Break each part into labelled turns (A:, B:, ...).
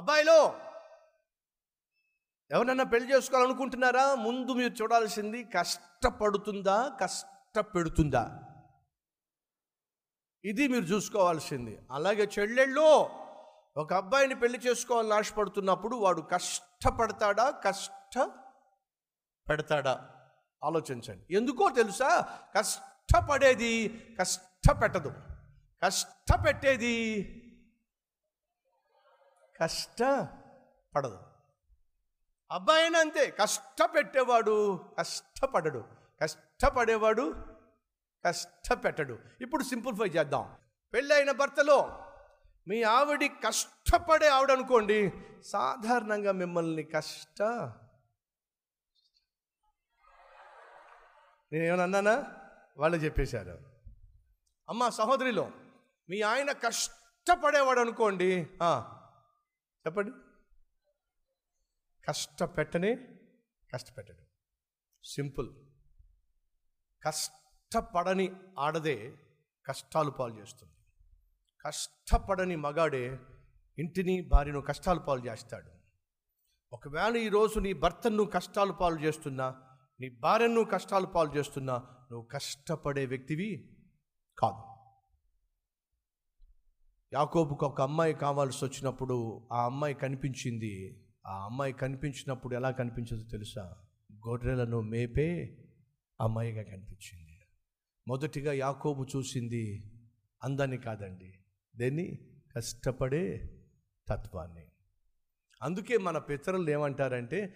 A: అబ్బాయిలో ఎవరన్నా పెళ్ళి చేసుకోవాలనుకుంటున్నారా? ముందు మీరు చూడాల్సింది కష్టపడుతుందా కష్టపెడుతుందా? ఇది మీరు చూసుకోవాల్సింది. అలాగే చెల్లెళ్ళు ఒక అబ్బాయిని పెళ్ళి చేసుకోవాలని ఆశపడుతున్నప్పుడు వాడు కష్టపడతాడా కష్ట పెడతాడా ఆలోచించండి. ఎందుకో తెలుసా? కష్టపడేది కష్టపెట్టదు. కష్టపెట్టేది కష్టపడదు. అబ్బాయి అయినా అంతే కష్టపెట్టేవాడు కష్టపడడు. కష్టపడేవాడు కష్టపెట్టడు. ఇప్పుడు సింప్లిఫై చేద్దాం. పెళ్ళైన భర్తలో మీ ఆవిడి కష్టపడే ఆవిడ అనుకోండి సాధారణంగా మిమ్మల్ని కష్ట నేనేమన్నా అన్నానా? వాళ్ళు చెప్పేశారు. అమ్మ సహోదరిలో మీ ఆయన కష్టపడేవాడు అనుకోండి చెప్పండి. కష్టపెట్టనే కష్టపెట్టడు. సింపుల్. కష్టపడని ఆడదే కష్టాలు పాలు చేస్తుంది. కష్టపడని మగాడే ఇంటిని భార్యను కష్టాలు పాలు చేస్తాడు. ఒకవేళ ఈరోజు నీ భర్తను కష్టాలు పాలు చేస్తున్నా నీ భార్యను కష్టాలు పాలు చేస్తున్నా నువ్వు కష్టపడే వ్యక్తివి కాదు. యాకోబుకు ఒక అమ్మాయి కావాల్సి వచ్చినప్పుడు ఆ అమ్మాయి కనిపించింది. ఆ అమ్మాయి కనిపించినప్పుడు ఎలా కనిపించదో తెలుసా? గొర్రెలను మేపే అమ్మాయిగా కనిపించింది. మొదటిగా యాకోబు చూసింది అందాన్ని కాదండి. దేన్ని? కష్టపడే తత్వాన్ని. అందుకే మన పితరులు ఏమంటారంటే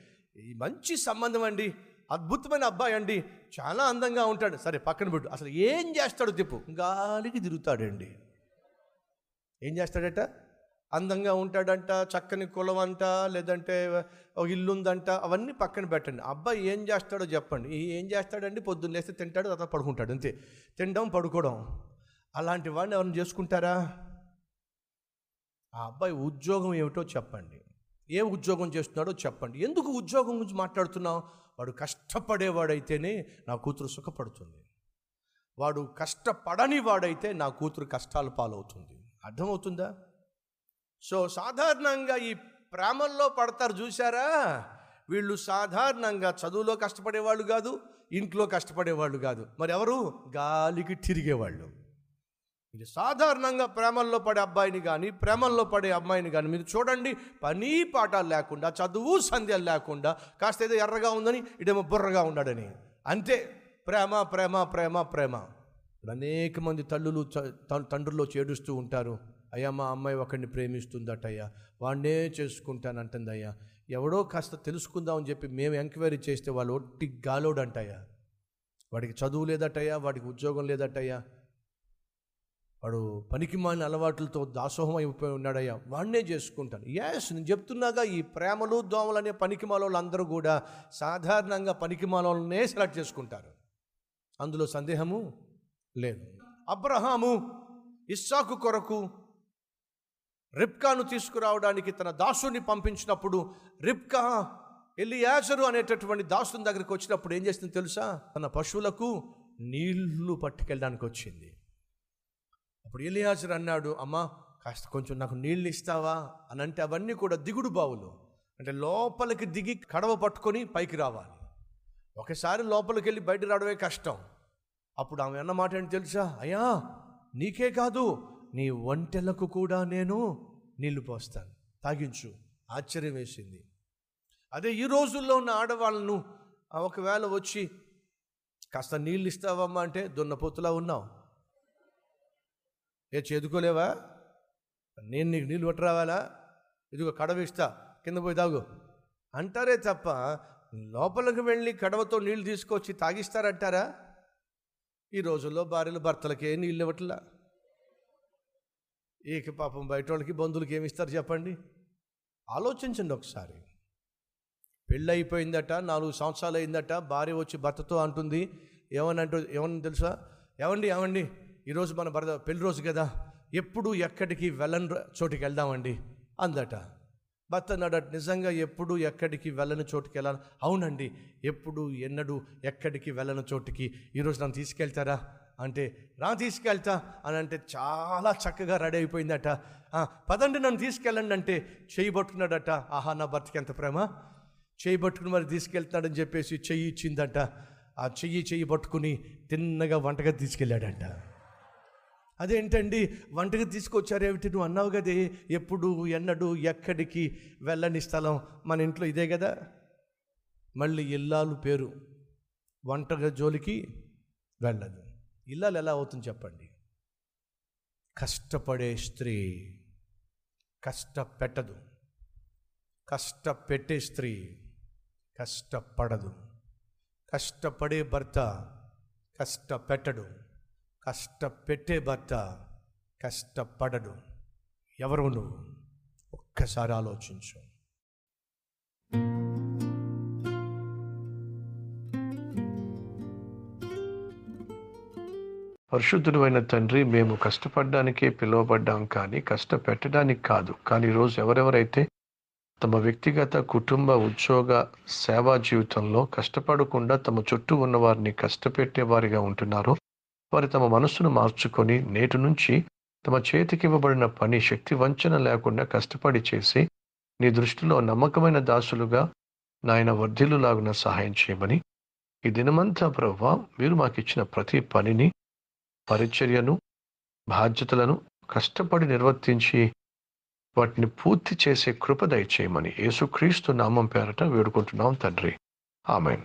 A: మంచి సంబంధం అండి. అద్భుతమైన అబ్బాయి అండి. చాలా అందంగా ఉంటాడు. సరే పక్కన పెట్టు. అసలు ఏం చేస్తాడు తిప్పు గాలికి తిరుగుతాడండి. ఏం చేస్తాడట? అందంగా ఉంటాడంట చక్కని కులం అంట లేదంటే ఒక ఇల్లు ఉందంట అవన్నీ పక్కన పెట్టండి. అబ్బాయి ఏం చేస్తాడో చెప్పండి. ఏం చేస్తాడండి? పొద్దున్న లేస్తే తింటాడు తర్వాత పడుకుంటాడు. అంతే. తినడం పడుకోవడం. అలాంటి వాడిని ఎవరిని చేసుకుంటారా? ఆ అబ్బాయి ఉద్యోగం ఏమిటో చెప్పండి. ఏ ఉద్యోగం చేస్తున్నాడో చెప్పండి. ఎందుకు ఉద్యోగం గురించి మాట్లాడుతున్నావు? వాడు కష్టపడేవాడైతేనే నా కూతురు సుఖపడుతుంది. వాడు కష్టపడని వాడైతే నా కూతురు కష్టాలు పాలవుతుంది. అర్థమవుతుందా? సో సాధారణంగా ఈ ప్రేమల్లో పడతారు చూసారా వీళ్ళు సాధారణంగా చదువులో కష్టపడేవాళ్ళు కాదు ఇంట్లో కష్టపడేవాళ్ళు కాదు. మరి ఎవరు? గాలికి తిరిగేవాళ్ళు. ఇది సాధారణంగా ప్రేమల్లో పడే అబ్బాయిని కానీ ప్రేమల్లో పడే అమ్మాయిని కానీ మీరు చూడండి పని పాఠాలు లేకుండా చదువు సంధ్యలు లేకుండా కాస్త ఏదో ఎర్రగా ఉందని ఇడేమో బుర్రగా ఉన్నాడని. అంతే. ప్రేమ ప్రేమ ప్రేమ ప్రేమ. ఇక్కడ అనేక మంది తల్లులు తండ్రుల్లో చేడుస్తూ ఉంటారు. అయ్యా మా అమ్మాయి ఒకరిని ప్రేమిస్తుందటయ్యా. వాడినే చేసుకుంటానంటుంది అయ్యా ఎవడో కాస్త తెలుసుకుందామని చెప్పి మేము ఎంక్వైరీ చేస్తే వాళ్ళు ఒట్టి గాలోడంటయ్యా. వాడికి చదువు లేదటయ్యా వాడికి ఉద్యోగం లేదటయ్యా. వాడు పనికి మాలిన అలవాట్లతో దాసోహం అయిపోయి ఉన్నాడయ్యా. వాడినే చేసుకుంటాను. ఎస్ నేను చెప్తున్నాగా ఈ ప్రేమలు దోమలు అనే పనికి అందరూ కూడా సాధారణంగా పనికి మాలోనే సెలెక్ట్ చేసుకుంటారు. అందులో సందేహము లేదు. అబ్రహాము ఇస్సాకు కొరకు రిప్కాను తీసుకురావడానికి తన దాసుని పంపించినప్పుడు రిప్కా ఎలియాజరు అనేటటువంటి దాసుని దగ్గరికి వచ్చినప్పుడు ఏం చేస్తుంది తెలుసా? తన పశువులకు నీళ్ళు పట్టుకెళ్ళడానికి వచ్చింది. అప్పుడు ఎలియాజర్ అన్నాడు అమ్మా కాస్త కొంచెం నాకు నీళ్ళు ఇస్తావా? అని అంటే అవన్నీ కూడా దిగుడు బావులు. అంటే లోపలికి దిగి కడవ పట్టుకొని పైకి రావాలి. ఒకసారి లోపలికి వెళ్ళి బయట రావడమే కష్టం. అప్పుడు ఆమె అన్న మాట ఏంటి తెలుసా? అయ్యా నీకే కాదు నీ ఒంటెలకు కూడా నేను నీళ్ళు పోస్తాను. తాగించు. ఆశ్చర్యం వేసింది. అదే ఈ రోజుల్లో ఉన్న ఆడవాళ్ళను ఒకవేళ వచ్చి కాస్త నీళ్ళు ఇస్తావమ్మా అంటే దున్నపోతులా ఉన్నావు. ఏ చేదుకోలేవా? నేను నీకు నీళ్ళు పట్టరావాలా ఇదిగో కడవ ఇస్తా కింద పోయి తాగు. అంటారే తప్ప లోపలికి వెళ్ళి కడవతో నీళ్ళు తీసుకొచ్చి తాగిస్తారంటారా? ఈ రోజుల్లో భార్యలు భర్తలకే నీళ్ళు ఇవ్వట్లా ఏక పాపం బయట వాళ్ళకి బంధువులకి ఏమి ఇస్తారు చెప్పండి? ఆలోచించండి ఒకసారి. పెళ్ళి అయిపోయిందట నాలుగు సంవత్సరాలు అయిందట భార్య వచ్చి భర్తతో అంటుంది. ఏమని అంటూ ఏమని తెలుసా? ఏమండి ఏమండి? ఈరోజు మన భర్త పెళ్ళి రోజు కదా. ఎప్పుడు ఎక్కడికి వెళ్ళని చోటికి వెళ్దామండి అందట. భర్త అన్నాడట నిజంగా ఎప్పుడు ఎక్కడికి వెళ్ళని చోటుకి వెళ్ళాలి? అవునండి. ఎప్పుడు ఎన్నడూ ఎక్కడికి వెళ్ళని చోటుకి ఈరోజు నన్ను తీసుకెళ్తారా? అంటే రా తీసుకెళ్తా అని అంటే చాలా చక్కగా రెడీ అయిపోయిందట. పదండి నన్ను తీసుకెళ్ళండి అంటే చేయి పట్టుకున్నాడట. ఆహా నా భర్తకి ఎంత ప్రేమ? చేయి పట్టుకుని మరి తీసుకెళ్తాడని చెప్పేసి చెయ్యి ఇచ్చిందట. ఆ చెయ్యి చెయ్యి పట్టుకుని తిన్నగా వంటగా తీసుకెళ్ళాడంట. అదేంటండి? వంటకి తీసుకొచ్చారేమిటి? నువ్వు అన్నావు కదే ఎప్పుడు ఎన్నడు ఎక్కడికి వెళ్ళని స్థలం మన ఇంట్లో ఇదే కదా? మళ్ళీ ఇల్లాలు పేరు వంటగ జోలికి వెళ్ళదు. ఇల్లాలు ఎలా అవుతుంది చెప్పండి? కష్టపడే స్త్రీ కష్టపెట్టదు. కష్టపెట్టే స్త్రీ కష్టపడదు. కష్టపడే భర్త కష్టపెట్టడు. కష్టపెట్టే భర్త కష్టపడడు. ఎవరు నువ్వు? ఒక్కసారి ఆలోచించు.
B: పరిశుద్ధుడు అయిన తండ్రి మేము కష్టపడడానికే పిలువబడ్డాం కానీ కష్టపెట్టడానికి కాదు. కానీ ఈరోజు ఎవరెవరైతే తమ వ్యక్తిగత కుటుంబ ఉద్యోగ సేవా జీవితంలో కష్టపడకుండా తమ చుట్టూ ఉన్న వారిని కష్టపెట్టే వారిగా ఉంటున్నారో వారు తమ మనస్సును మార్చుకొని నేటి నుంచి తమ చేతికి ఇవ్వబడిన పని శక్తి వంచన లేకుండా కష్టపడి చేసి నీ దృష్టిలో నమ్మకమైన దాసులుగా నాయన వర్ధిల్లులాగున సహాయం చేయమని ఈ దినమంతా ప్రభావ మీరు మాకు ఇచ్చిన ప్రతి పనిని పరిచర్యను బాధ్యతలను కష్టపడి నిర్వర్తించి వాటిని పూర్తి చేసే కృప దయచేయమని యేసుక్రీస్తు నామం పేరట వేడుకుంటున్నాం తండ్రి. ఆమెన్.